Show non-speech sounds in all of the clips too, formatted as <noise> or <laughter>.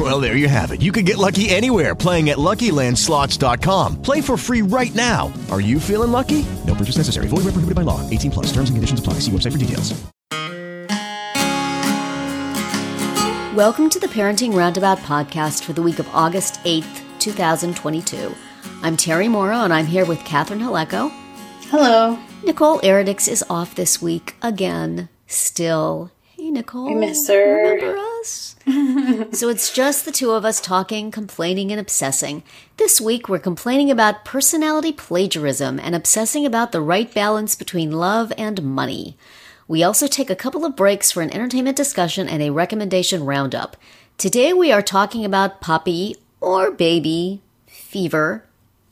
Well, there you have it. You can get lucky anywhere playing at LuckyLandSlots.com. Play for free right now. Are you feeling lucky? No purchase necessary. Void where prohibited by law. 18 plus. Terms and conditions apply. See website for details. Welcome to the Parenting Roundabout podcast for the week of August 8th, 2022. I'm Terri Mauro, and I'm here with Catherine Haleko. Hello. Nicole Eridix is off this week again, still. Hey, Nicole. I miss her. Us? so it's just the two of us talking, complaining, and obsessing. This week, we're complaining about personality plagiarism and obsessing about the right balance between love and money. We also take a couple of breaks for an entertainment discussion and a recommendation roundup. Today, we are talking about puppy or baby fever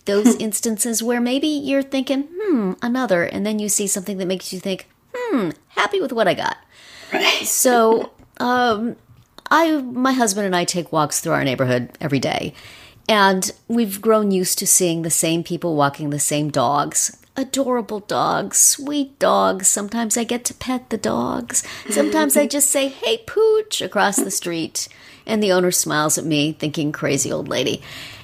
those <laughs> instances where maybe you're thinking, hmm, another, and then you see something that makes you think, hmm, happy with what I got. Right. So, um, I, my husband and I take walks through our neighborhood every day, and we've grown used to seeing the same people walking the same dogs. Adorable dogs, sweet dogs. Sometimes I get to pet the dogs. Sometimes I just say, hey, pooch, across the street. And the owner smiles at me, thinking, crazy old lady.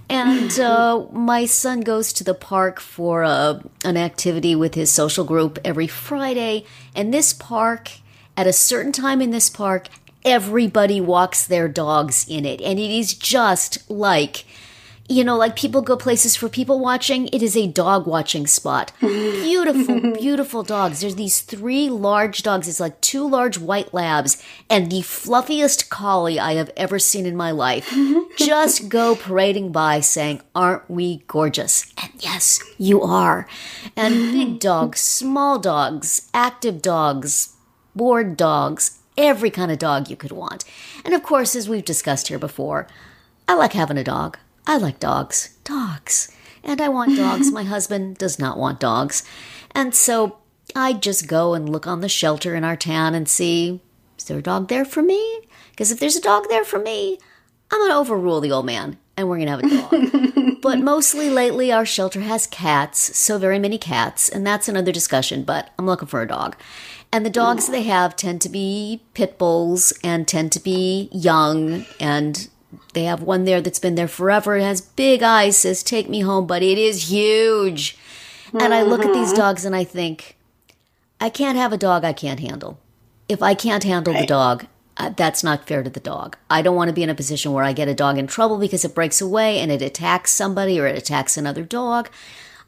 And <laughs> uh, my son goes to the park for a, an activity with his social group every Friday. And this park, at a certain time in this park, everybody walks their dogs in it. And it is just like, you know, like people go places for people watching. It is a dog watching spot. <laughs> Beautiful, beautiful dogs. There's these three large dogs. It's like two large white labs and the fluffiest collie I have ever seen in my life. <laughs> Just go parading by saying, Aren't we gorgeous? And yes, you are. And big <laughs> dogs, small dogs, active dogs, bored dogs, every kind of dog you could want. And of course, as we've discussed here before, I like having a dog. I like dogs. Dogs. And I want dogs. <laughs> My husband does not want dogs. And so I just go and look on the shelter in our town and see is there a dog there for me? Because if there's a dog there for me, I'm going to overrule the old man and we're going to have a dog. <laughs> but mostly lately, our shelter has cats, so very many cats. And that's another discussion, but I'm looking for a dog. And the dogs they have tend to be pit bulls and tend to be young and they have one there that's been there forever. It has big eyes, says, Take me home, buddy. It is huge. And I look at these mm-hmm. dogs and I think, I can't have a dog I can't handle. If I can't handle the dog, uh, that's not fair to the dog. I don't want to be in a position where I get a dog in trouble because it breaks away and it attacks somebody or it attacks another dog.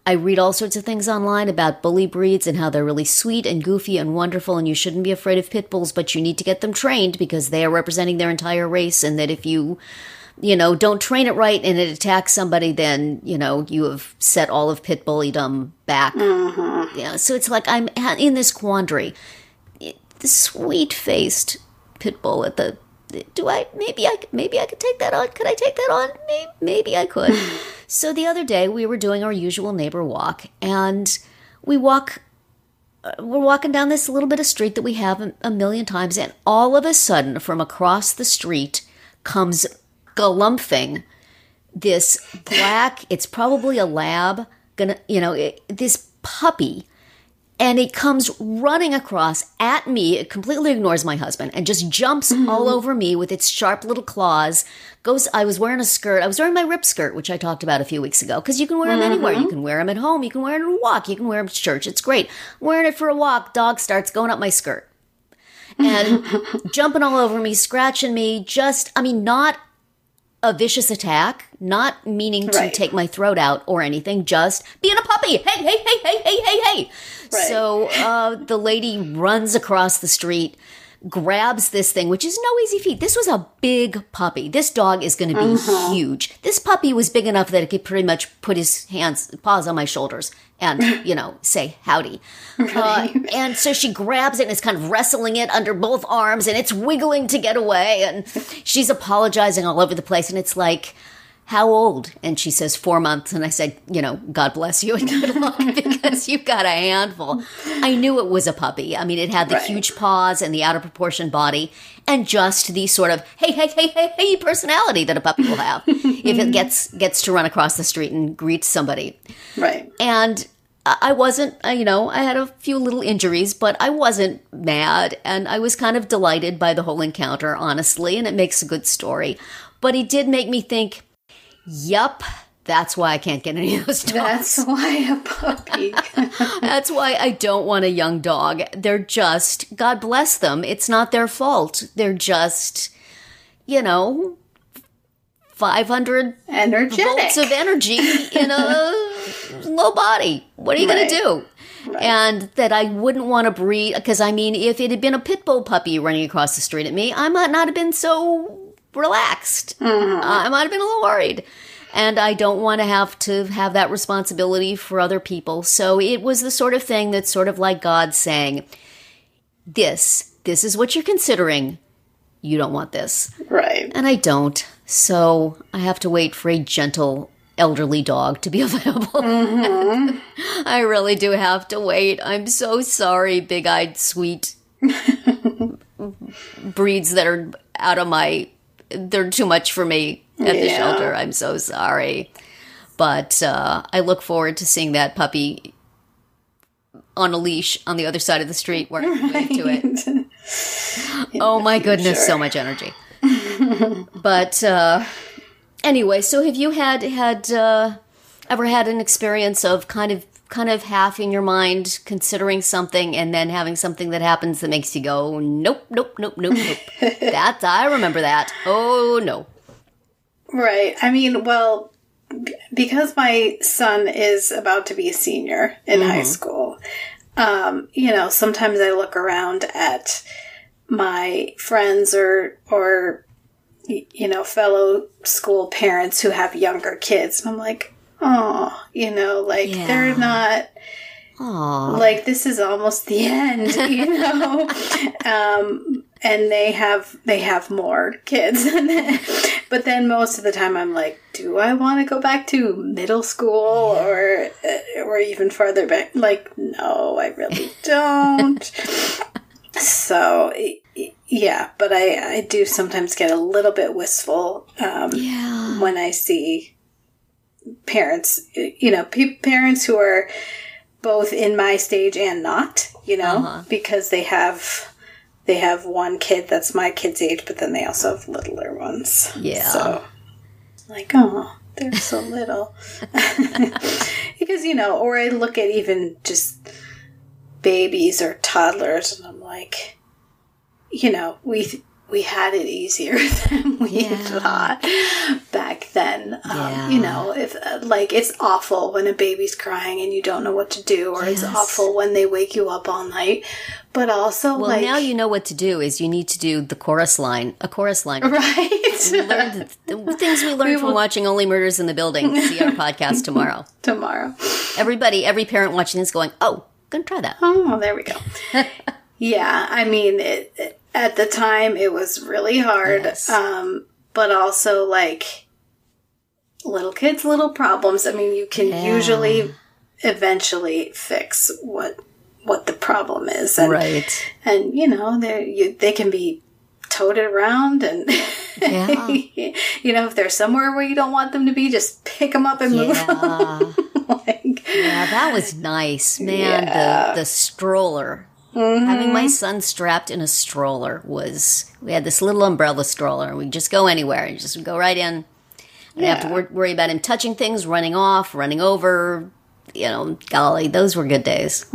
I read all sorts of things online about bully breeds and how they're really sweet and goofy and wonderful, and you shouldn't be afraid of pit bulls, but you need to get them trained because they are representing their entire race, and that if you, you know, don't train it right and it attacks somebody, then, you know, you have set all of pit bullydom back. Yeah, so it's like I'm in this quandary. The sweet faced pit bull at the. Do I maybe I maybe I could take that on? Could I take that on? Maybe, maybe I could. <laughs> so the other day we were doing our usual neighbor walk, and we walk. uh, We're walking down this little bit of street that we have a, a million times, and all of a sudden, from across the street, comes galumphing this black. It's probably a lab. Gonna, you know, it, this puppy and it comes running across at me. It completely ignores my husband and just jumps mm-hmm. all over me with its sharp little claws. Goes. I was wearing a skirt. I was wearing my rip skirt, which I talked about a few weeks ago, because you can wear them anywhere. You mm-hmm. can wear them at home. You can wear them to walk. You can wear them to church. It's great. wearing it for a walk. Dog starts going up my skirt and <laughs> jumping all over me, scratching me. Just, I mean, not a vicious attack, not meaning to Right. take my throat out or anything, just being a puppy. Hey, hey, hey, hey, hey, hey, hey. Right. So uh, the lady runs across the street, grabs this thing, which is no easy feat. This was a big puppy. This dog is going to be Uh-huh. huge. This puppy was big enough that it could pretty much put his hands, paws on my shoulders and, you know, <laughs> say howdy. Uh, and so she grabs it and is kind of wrestling it under both arms and it's wiggling to get away. And she's apologizing all over the place. And it's like, how old? And she says, four months. And I said, you know, God bless you and good luck <laughs> because you've got a handful. I knew it was a puppy. I mean, it had the Right. huge paws and the out of proportion body and just the sort of, hey, hey, hey, hey, hey personality that a puppy will have <laughs> if it gets, gets to run across the street and greet somebody. Right. And I wasn't, you know, I had a few little injuries, but I wasn't mad. And I was kind of delighted by the whole encounter, honestly, and it makes a good story. But it did make me think, yup, that's why I can't get any of those dogs. That's <laughs> why a puppy. That's why I don't want a young dog. They're just, God bless them, it's not their fault. They're just, you know, 500 Energetic. volts of energy in a low body. What are you Right. going to do? And that I wouldn't want to breed because I mean, if it had been a pit bull puppy running across the street at me, I might not have been so relaxed. Mm-hmm. <laughs> Uh, I might have been a little worried. And I don't want to have to have that responsibility for other people. So it was the sort of thing that's sort of like God saying, This, this is what you're considering. You don't want this. right. And I don't. So I have to wait for a gentle elderly dog to be <laughs> available. <laughs> I really do have to wait. I'm so sorry, big eyed, sweet breeds that are out of my. They're too much for me at the shelter. I'm so sorry. But uh, I look forward to seeing that puppy on a leash on the other side of the street where I can wave to it. <laughs> oh my goodness, so much energy. but uh, anyway, so have you had had uh, ever had an experience of kind of kind of half in your mind considering something and then having something that happens that makes you go nope nope nope nope nope. <laughs> That i remember that. Oh no. Right. I mean, well, because my son is about to be a senior in high school, um, you know, sometimes I look around at my friends or or you know fellow school parents who have younger kids, and I'm like, oh, you know, like Yeah. they're not Aw. like this is almost the end <laughs> you know? Um and they have they have more kids. <laughs> But then most of the time i'm like do i want to go back to middle school or uh, or even farther back? Like no i really <laughs> don't. So yeah but i i do sometimes get a little bit wistful um yeah. when I see parents, you know, parents who are both in my stage and not, you know, Uh-huh. because they have they have one kid that's my kid's age, but then they also have littler ones. Yeah. So, like, oh, they're so <laughs> little. <laughs> because you know, or I look at even just babies or toddlers, and I'm like, you know, we we had it easier <laughs> than we Yeah. thought then. Um, Yeah. You know, if uh, like it's awful when a baby's crying and you don't know what to do, or it's awful when they wake you up all night. But also, well like, now you know what to do is you need to do the chorus line a chorus line <laughs> right we learned the, things we learned from watching only murders in the building see our <laughs> podcast tomorrow tomorrow. everybody every parent watching this going oh gonna try that Oh, there we go. <laughs> yeah, I mean, it, it- at the time it was really hard, Yes. um, but also like little kids, little problems. I mean, you can Yeah. usually eventually fix what what the problem is, and right and you know they they can be toted around and. Yeah. <laughs> you know, if they're somewhere where you don't want them to be, just pick them up and move yeah <laughs> like, yeah that was nice man the the stroller mm-hmm. having my son strapped in a stroller was we had this little umbrella stroller and we just go anywhere and just go right in I didn't have to wor- worry about him touching things, running off, running over. You know, golly, those were good days.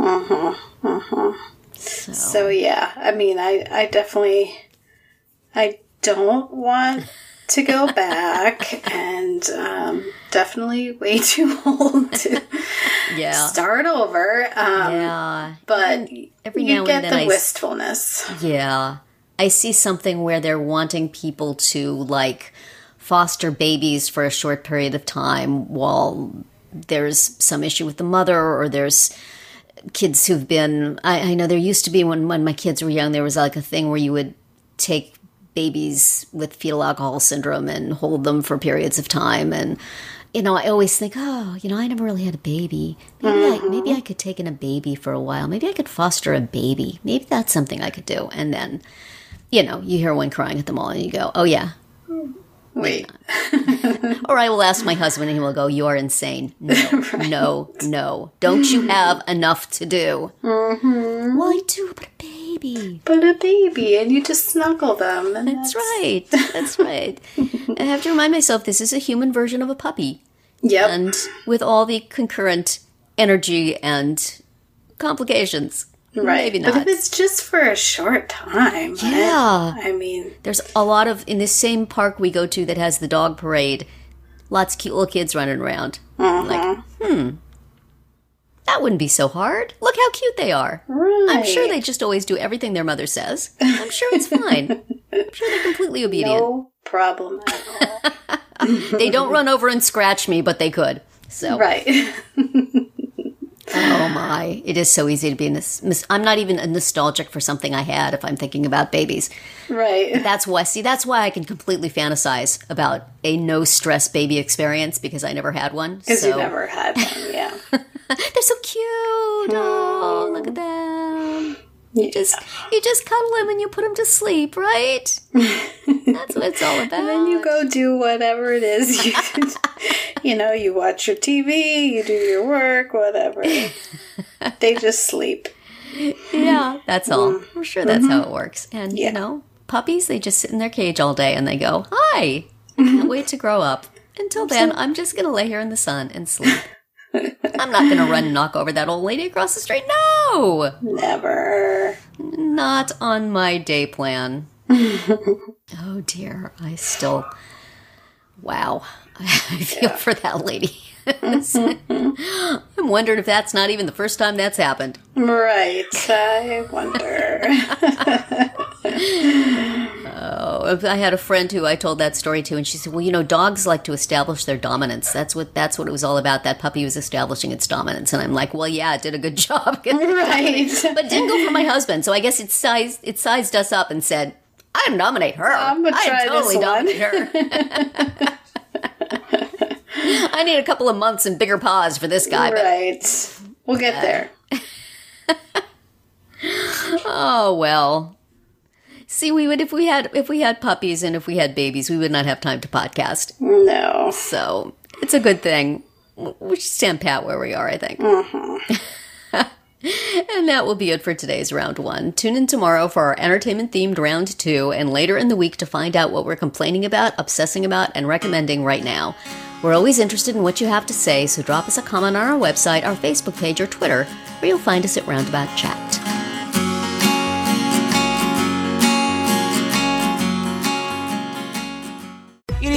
So, So yeah, I mean, I I definitely I don't want to go <laughs> back, and um, definitely way too <laughs> old to yeah, start over. Um, yeah, But every you now and get then the I s- wistfulness. yeah. I see something where they're wanting people to like foster babies for a short period of time while there's some issue with the mother or there's kids who've been I, I know there used to be when when my kids were young there was like a thing where you would take babies with fetal alcohol syndrome and hold them for periods of time and you know, I always think, oh, you know, I never really had a baby. Maybe I mm-hmm. maybe I could take in a baby for a while. Maybe I could foster a baby. Maybe that's something I could do. And then, you know, you hear one crying at the mall and you go, oh yeah. Mm-hmm. Wait. <laughs> Or I will ask my husband and he will go, you're insane. <laughs> No, no, no. Don't you have enough to do? Mm-hmm. Well, I do, but a baby. But a baby, and you just snuggle them. And That's right. That's right. <laughs> I have to remind myself this is a human version of a puppy. Yep. And with all the concurrent energy and complications. Right. Maybe But not. if it's just for a short time. Yeah. I, mean, There's a lot of, in this same park we go to that has the dog parade, lots of cute little kids running around. Like, hmm. That wouldn't be so hard. Look how cute they are. right. I'm sure they just always do everything their mother says. <laughs> I'm sure it's fine. I'm sure they're completely obedient. No problem at <laughs> all. They don't run over and scratch me, but they could. So, right. <laughs> oh my, it is so easy to be in this. mis- I'm not even nostalgic for something I had if I'm thinking about babies. right. That's why, see, that's why I can completely fantasize about a no stress baby experience because I never had one. Because so you never had one, yeah. <laughs> they're so cute. Oh, look at them. You just you just cuddle them and you put them to sleep, right? <laughs> That's what it's all about. And then you go do whatever it is. You, <laughs> you know, you watch your TV, you do your work, whatever. <laughs> they just sleep. Yeah, that's all. Mm-hmm. I'm sure that's how it works. And Yeah. you know, puppies they just sit in their cage all day and they go, "Hi, I can't wait to grow up." Until then, I'm just gonna lay here in the sun and sleep. I'm not gonna run and knock over that old lady across the street. No, Never. not on my day plan. <laughs> oh dear, I still. Wow, <laughs> I feel for that lady. <laughs> I'm wondering if that's not even the first time that's happened. Right. I wonder. I had a friend who I told that story to, and she said, "Well, you know, dogs like to establish their dominance. That's what that's what it was all about. That puppy was establishing its dominance." And I'm like, "Well, yeah, it did a good <laughs> job, <laughs> right. but didn't go for my husband. So I guess it sized it sized us up and said, "I am dominate her. I'm gonna I try am totally this one." dominate her." <laughs> I need a couple of months and bigger paws for this guy, but right. We'll get there. oh well. See, we would if we had if we had puppies and if we had babies, we would not have time to podcast. No. So it's a good thing. We should stand pat where we are, I think. Mm-hmm. <laughs> and that will be it for today's round one. Tune in tomorrow for our entertainment themed round two, and later in the week to find out what we're complaining about, obsessing about, and recommending right now. We're always interested in what you have to say, so drop us a comment on our website, our Facebook page, or Twitter, where you'll find us at Roundabout Chat.